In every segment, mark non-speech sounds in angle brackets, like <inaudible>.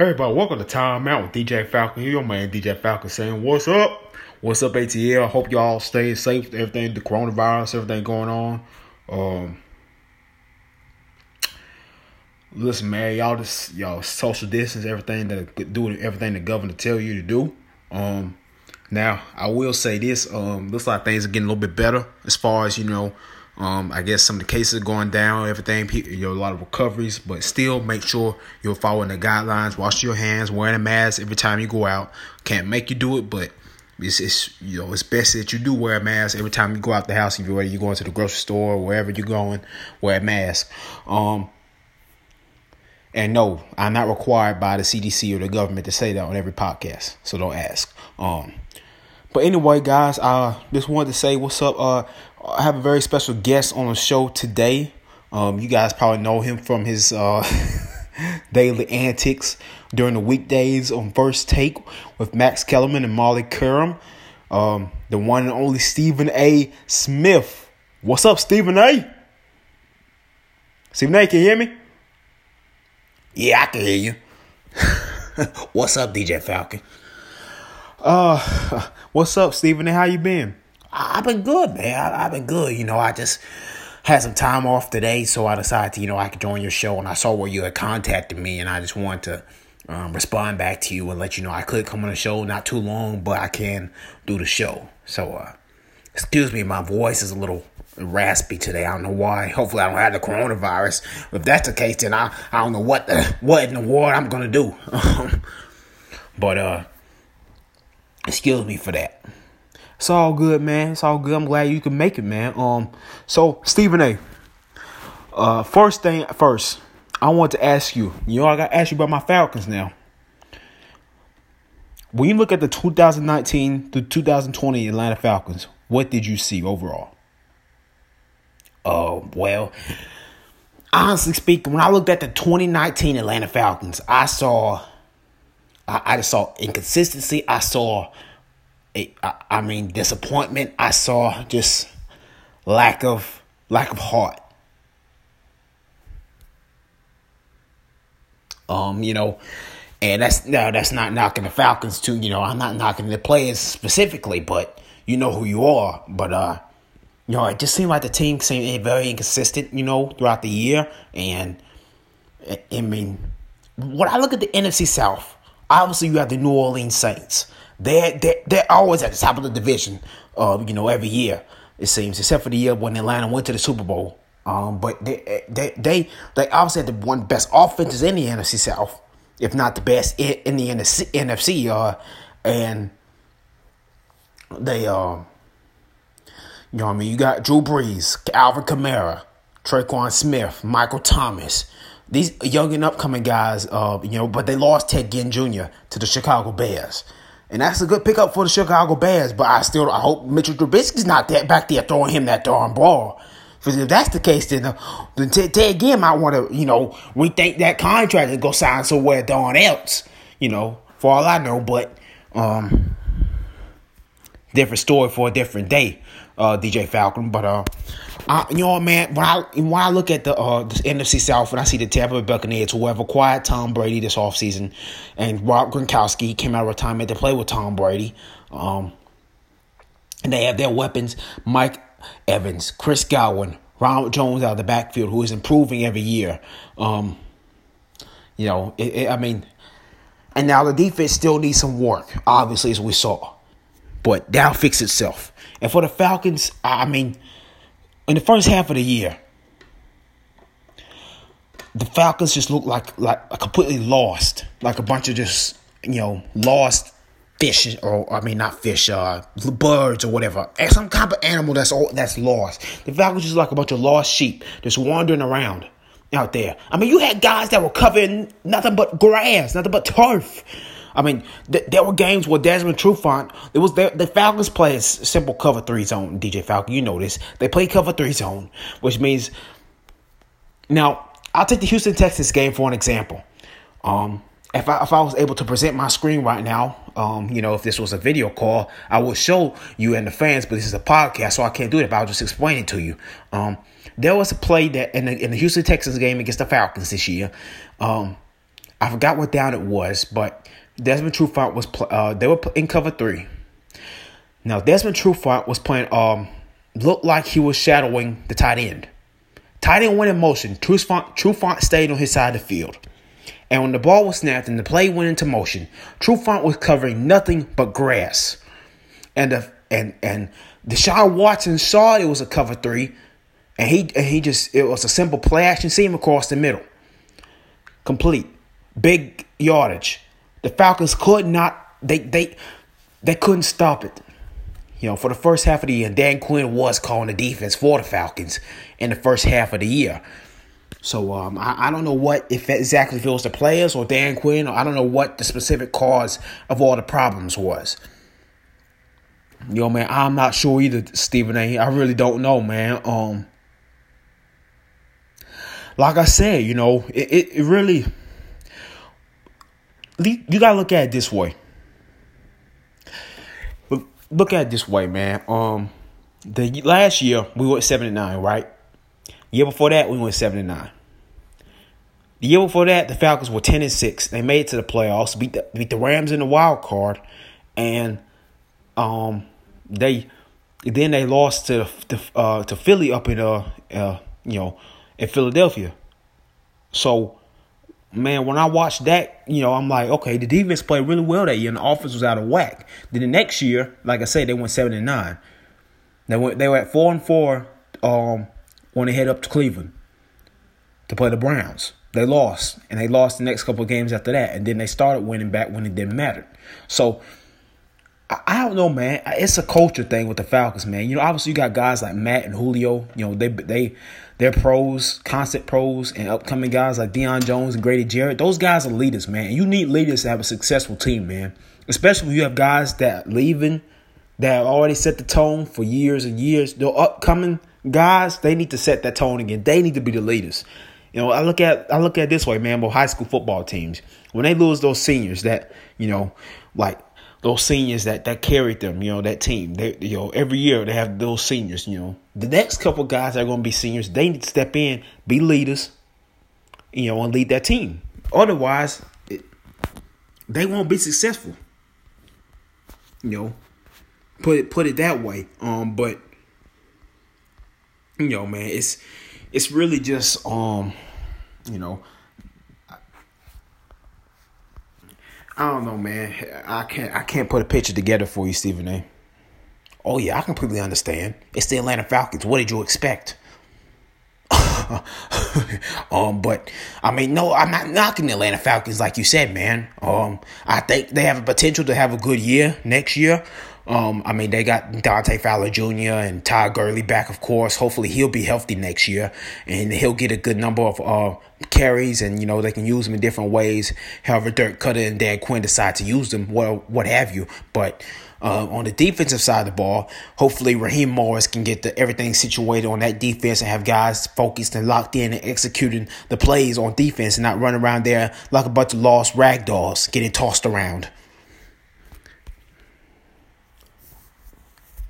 Hey everybody, welcome to Time Out with DJ Falcon. Here, your man DJ Falcon saying, What's up? What's up, ATL? I hope y'all stay safe. Everything, the coronavirus, everything going on. Um, listen, man, y'all just y'all social distance, everything that do everything the governor tell you to do. Um, now I will say this. Um, looks like things are getting a little bit better as far as you know um, I guess some of the cases are going down, everything, you know, a lot of recoveries, but still make sure you're following the guidelines. Wash your hands, wearing a mask every time you go out. Can't make you do it, but it's, it's you know it's best that you do wear a mask every time you go out the house. If you're you're going to the grocery store wherever you're going, wear a mask. Um, and no, I'm not required by the CDC or the government to say that on every podcast, so don't ask. Um, but anyway, guys, I just wanted to say what's up. Uh, I have a very special guest on the show today. Um, you guys probably know him from his uh, <laughs> daily antics during the weekdays on First Take with Max Kellerman and Molly Qerim. Um, the one and only Stephen A. Smith. What's up, Stephen A? Stephen A, can you hear me? Yeah, I can hear you. <laughs> What's up, DJ Falcon? Uh, <laughs> what's up, Stephen? How you been? I've been good, man. I, have been good. You know, I just had some time off today, so I decided to, you know, I could join your show, and I saw where you had contacted me, and I just wanted to um, respond back to you and let you know I could come on the show not too long, but I can do the show. So, uh, excuse me, my voice is a little raspy today. I don't know why. Hopefully, I don't have the coronavirus. If that's the case, then I I don't know what the what in the world I'm gonna do. <laughs> but uh, Excuse me for that. It's all good, man. It's all good. I'm glad you can make it, man. Um, so Stephen A. Uh, first thing first, I want to ask you. You know, I got to ask you about my Falcons now. When you look at the 2019 to 2020 Atlanta Falcons, what did you see overall? Oh, well, honestly speaking, when I looked at the 2019 Atlanta Falcons, I saw I, I just saw inconsistency. I saw, I, I mean, disappointment. I saw just lack of lack of heart. Um, you know, and that's no, that's not knocking the Falcons too. You know, I'm not knocking the players specifically, but you know who you are. But uh, you know, it just seemed like the team seemed very inconsistent. You know, throughout the year, and I mean, when I look at the NFC South, Obviously, you have the New Orleans Saints. They're, they're, they're always at the top of the division, uh, you know, every year, it seems, except for the year when Atlanta went to the Super Bowl. Um, but they, they, they, they obviously had the one best offenses in the NFC South, if not the best in, the NFC, NFC uh, and they, uh, you know what I mean? You got Drew Brees, Alvin Kamara, Tre'Quan Smith, Michael Thomas, these young and upcoming guys, uh, you know, but they lost Ted Ginn Jr. to the Chicago Bears. And that's a good pickup for the Chicago Bears, but I still I hope Mitchell Trubisky's not that back there throwing him that darn ball. Because if that's the case, then, uh, then Ted, Ted might want to, you know, rethink that contract and go sign somewhere darn else, you know, for all I know. But um, different story for a different day, uh, DJ Falcon. But uh, I, you know, man, when I when I look at the, uh, the NFC South and I see the Tampa Bay Buccaneers, who have acquired Tom Brady this offseason, and Rob Gronkowski came out of retirement to play with Tom Brady, um, and they have their weapons: Mike Evans, Chris Godwin, Ronald Jones out of the backfield, who is improving every year. Um, you know, it, it, I mean, and now the defense still needs some work, obviously, as we saw, but that'll fix itself. And for the Falcons, I mean in the first half of the year, the Falcons just looked like like completely lost, like a bunch of just you know lost fish or I mean not fish, uh, birds or whatever, some kind of animal that's all that's lost. The Falcons just like a bunch of lost sheep just wandering around out there. I mean, you had guys that were covering nothing but grass, nothing but turf. I mean, th- there were games where Desmond Trufant, it was the, the Falcons play a simple cover three zone. DJ Falcon, you know this. They play cover three zone, which means now I'll take the Houston Texans game for an example. Um, if I if I was able to present my screen right now, um, you know, if this was a video call, I would show you and the fans, but this is a podcast, so I can't do it. But I'll just explain it to you. Um, there was a play that in the in the Houston Texans game against the Falcons this year. Um, I forgot what down it was, but Desmond Trufant was uh, they were in cover three. Now Desmond Trufant was playing um looked like he was shadowing the tight end. Tight end went in motion. Trufant, Trufant stayed on his side of the field. And when the ball was snapped and the play went into motion, Trufant was covering nothing but grass. And the and and Deshaun Watson saw it was a cover three, and he and he just it was a simple play action seam across the middle. Complete. Big yardage. The Falcons could not they they they couldn't stop it. You know, for the first half of the year, Dan Quinn was calling the defense for the Falcons in the first half of the year. So um, I, I don't know what if exactly if it was the players or Dan Quinn or I don't know what the specific cause of all the problems was. Yo, man, I'm not sure either, Stephen A. I really don't know, man. Um, like I said, you know, it, it, it really you gotta look at it this way. Look at it this way, man. Um, the last year we went seven and nine, right? The year before that we went seven and nine. The year before that, the Falcons were ten and six. They made it to the playoffs, beat the beat the Rams in the wild card, and um, they then they lost to the uh, to Philly up in uh, uh you know in Philadelphia. So man, when I watched that, you know, I'm like, okay, the defense played really well that year, and the offense was out of whack. Then the next year, like I said, they went seven and nine. They went they were at four and four um, when they head up to Cleveland to play the Browns. They lost, and they lost the next couple of games after that, and then they started winning back when it didn't matter. So I don't know, man. It's a culture thing with the Falcons, man. You know, obviously you got guys like Matt and Julio. You know, they they they're pros, constant pros, and upcoming guys like Deion Jones and Grady Jarrett. Those guys are leaders, man. You need leaders to have a successful team, man. Especially when you have guys that leaving that have already set the tone for years and years. The upcoming guys, they need to set that tone again. They need to be the leaders. You know, I look at I look at this way, man. But high school football teams, when they lose those seniors, that you know, like those seniors that that carried them, you know, that team. They, you know, every year they have those seniors. You know, the next couple guys that are going to be seniors, they need to step in, be leaders, you know, and lead that team. Otherwise, it, they won't be successful. You know, put it put it that way. Um, but you know, man, it's it's really just um, you know I don't know, man. I can't I can't put a picture together for you, Stephen A. Oh yeah, I completely understand. It's the Atlanta Falcons. What did you expect? <laughs> um, but I mean, no, I'm not knocking the Atlanta Falcons like you said, man. Um, I think they have a potential to have a good year next year. Um, I mean, they got Dante Fowler Jr. and Todd Gurley back, of course. Hopefully, he'll be healthy next year and he'll get a good number of uh, carries, and you know they can use them in different ways. However, Dirk Koetter and Dan Quinn decide to use them, what what have you. But uh, on the defensive side of the ball, hopefully Raheem Morris can get the, everything situated on that defense and have guys focused and locked in and executing the plays on defense and not running around there like a bunch of lost rag dolls getting tossed around.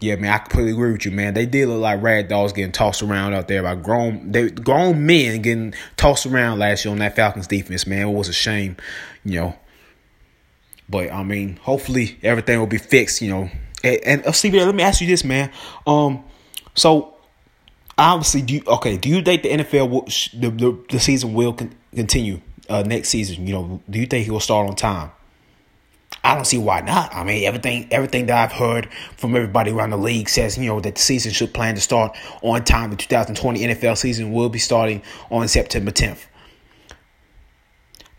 Yeah, man, I completely agree with you, man. They did look like rag dolls getting tossed around out there by grown they grown men getting tossed around last year on that Falcons defense, man. It was a shame, you know. But I mean, hopefully everything will be fixed, you know. And, and uh, let me ask you this, man. Um, so obviously, do you okay? Do you think the NFL will, the, the the season will con- continue uh, next season? You know, do you think he will start on time? I don't see why not. I mean, everything everything that I've heard from everybody around the league says, you know, that the season should plan to start on time. The 2020 NFL season will be starting on September 10th.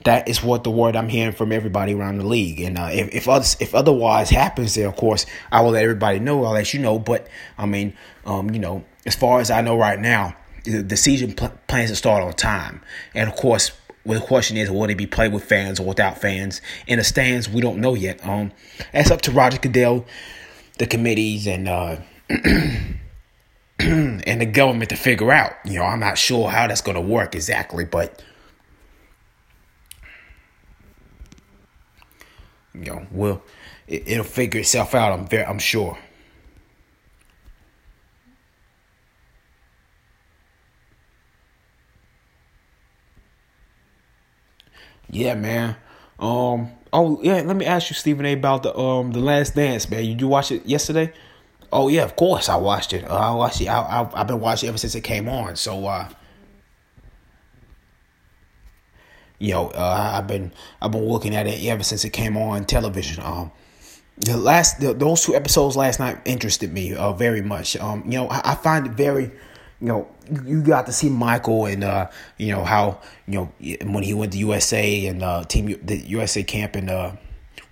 That is what the word I'm hearing from everybody around the league. And uh, if if, others, if otherwise happens, then of course I will let everybody know. I'll let you know. But I mean, um, you know, as far as I know right now, the season pl- plans to start on time. And of course, well, the question is, will they be played with fans or without fans? In the stands, we don't know yet. Um, that's up to Roger Goodell, the committees, and uh, <clears throat> and the government to figure out. You know, I'm not sure how that's going to work exactly, but you know, well, it, will figure itself out. I'm very, I'm sure. Yeah, man. Um. Oh yeah. Let me ask you, Stephen A. About the um the Last Dance, man. You, you watch it yesterday? Oh yeah, of course I watched it. Uh, I watched it. I, I have been watching ever since it came on. So uh, know, uh, I've been I've been looking at it ever since it came on television. Um, the last the, those two episodes last night interested me uh, very much. Um, you know, I, I find it very you know, you got to see Michael and uh, you know how you know when he went to USA and uh, team the USA camp and uh,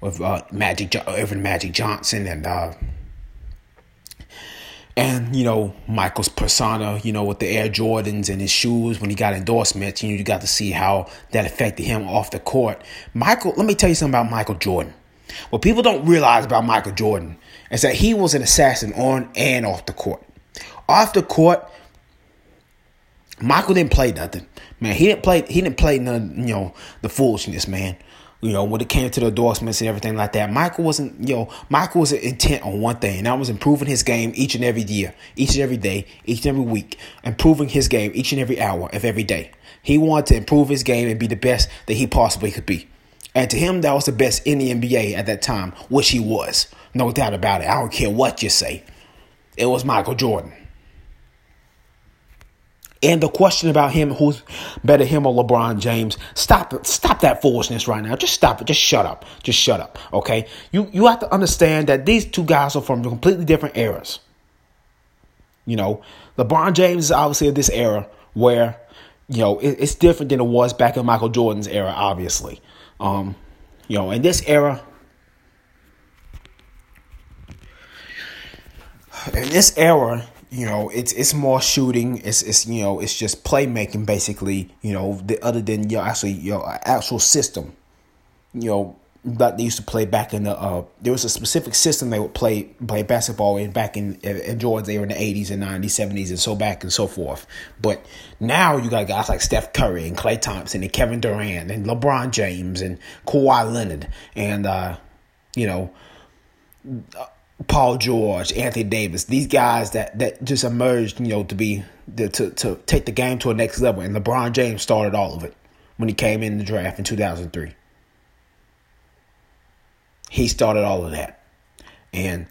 with uh, Magic Evan Magic Johnson and uh, and you know Michael's persona, you know with the Air Jordans and his shoes when he got endorsements, you know you got to see how that affected him off the court. Michael, let me tell you something about Michael Jordan. What people don't realize about Michael Jordan is that he was an assassin on and off the court. Off the court, Michael didn't play nothing. Man, he didn't play he didn't play none, you know, the foolishness, man. You know, when it came to the endorsements and everything like that, Michael wasn't, you know, Michael was intent on one thing, and that was improving his game each and every year, each and every day, each and every week, improving his game each and every hour of every day. He wanted to improve his game and be the best that he possibly could be. And to him, that was the best in the NBA at that time, which he was. No doubt about it. I don't care what you say. It was Michael Jordan. And the question about him, who's better, him or LeBron James? Stop, it. stop that foolishness right now. Just stop it. Just shut up. Just shut up. Okay. You you have to understand that these two guys are from completely different eras. You know, LeBron James is obviously of this era where, you know, it, it's different than it was back in Michael Jordan's era. Obviously, um, you know, in this era, in this era, you know, it's it's more shooting. It's it's you know, it's just playmaking basically. You know, the, other than your actually your actual system. You know, that they used to play back in the uh, there was a specific system they would play play basketball in back in in Jordan's era in the eighties and nineties, seventies, and so back and so forth. But now you got guys like Steph Curry and Klay Thompson and Kevin Durant and LeBron James and Kawhi Leonard and uh, you know. Uh, Paul George, Anthony Davis, these guys that, that just emerged, you know, to be the, to to take the game to a next level. And LeBron James started all of it when he came in the draft in 2003. He started all of that. And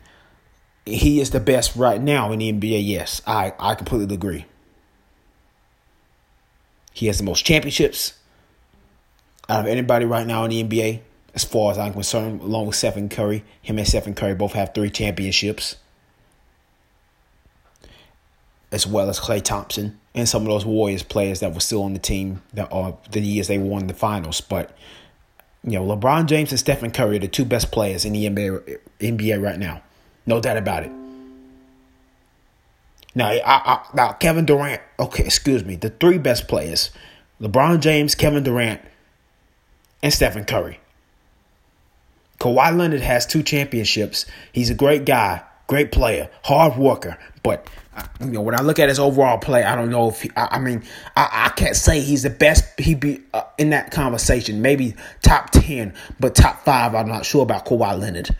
he is the best right now in the NBA. Yes, I, I completely agree. He has the most championships out of anybody right now in the NBA as far as I'm concerned, along with Stephen Curry. Him and Stephen Curry both have three championships, as well as Klay Thompson and some of those Warriors players that were still on the team that are the years they won the finals. But you know, LeBron James and Stephen Curry are the two best players in the NBA, NBA right now, no doubt about it. Now, I, I, now Kevin Durant. Okay, excuse me. The three best players: LeBron James, Kevin Durant, and Stephen Curry. Kawhi Leonard has two championships. He's a great guy, great player, hard worker. But uh, you know, when I look at his overall play, I don't know if he, I, I mean, I, I, can't say he's the best. He be uh, in that conversation, maybe top ten, but top five. I'm not sure about Kawhi Leonard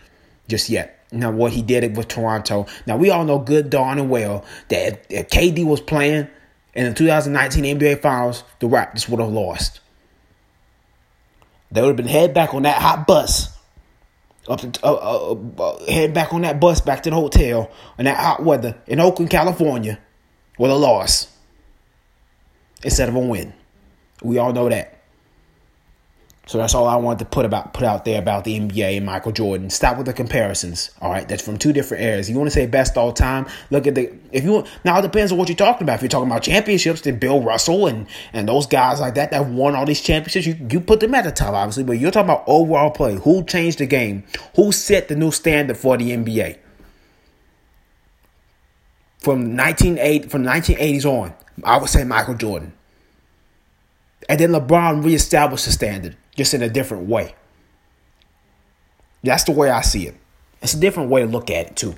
just yet. Now, what he did it with Toronto. Now, we all know good, darn and well that if, KD was playing in the 2019 NBA Finals, the Raptors would have lost. They would have been head back on that hot bus up to, uh, uh, uh, head back on that bus back to the hotel in that hot weather in Oakland, California, with a loss instead of a win. We all know that. So that's all I wanted to put about put out there about the NBA and Michael Jordan. Stop with the comparisons. All right, that's from two different eras. You want to say best all time? Look at the if you want, now it depends on what you're talking about. If you're talking about championships, then Bill Russell and and those guys like that that won all these championships, you you put them at the top, obviously. But you're talking about overall play. Who changed the game? Who set the new standard for the NBA? From 1980 from 1980s on, I would say Michael Jordan. And then LeBron reestablished the standard just in a different way. That's the way I see it. It's a different way to look at it too.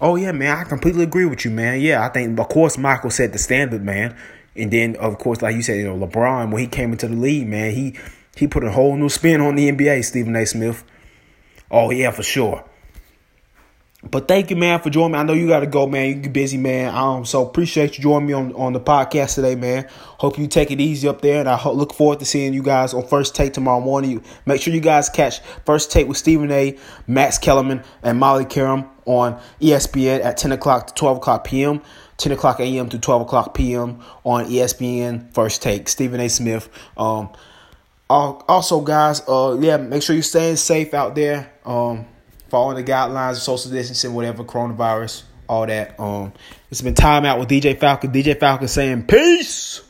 Oh yeah, man, I completely agree with you, man. Yeah, I think of course Michael set the standard, man. And then of course, like you said, you know, LeBron when he came into the league, man, he he put a whole new spin on the NBA, Stephen A. Smith. Oh yeah, for sure. But thank you, man, for joining me. I know you got to go, man. You busy, man. Um, so appreciate you joining me on, on the podcast today, man. Hope you take it easy up there, and I look forward to seeing you guys on First Take tomorrow morning. Make sure you guys catch First Take with Stephen A., Max Kellerman, and Molly Qerim on ESPN at 10 o'clock to 12 o'clock p.m., 10 o'clock a.m. to 12 o'clock p.m. on ESPN First Take. Stephen A. Smith. Um, also, guys, uh, yeah, make sure you're staying safe out there. Um, following the guidelines of social distancing, whatever, coronavirus, all that. Um, it's been time out with DJ Falcon. DJ Falcon saying peace.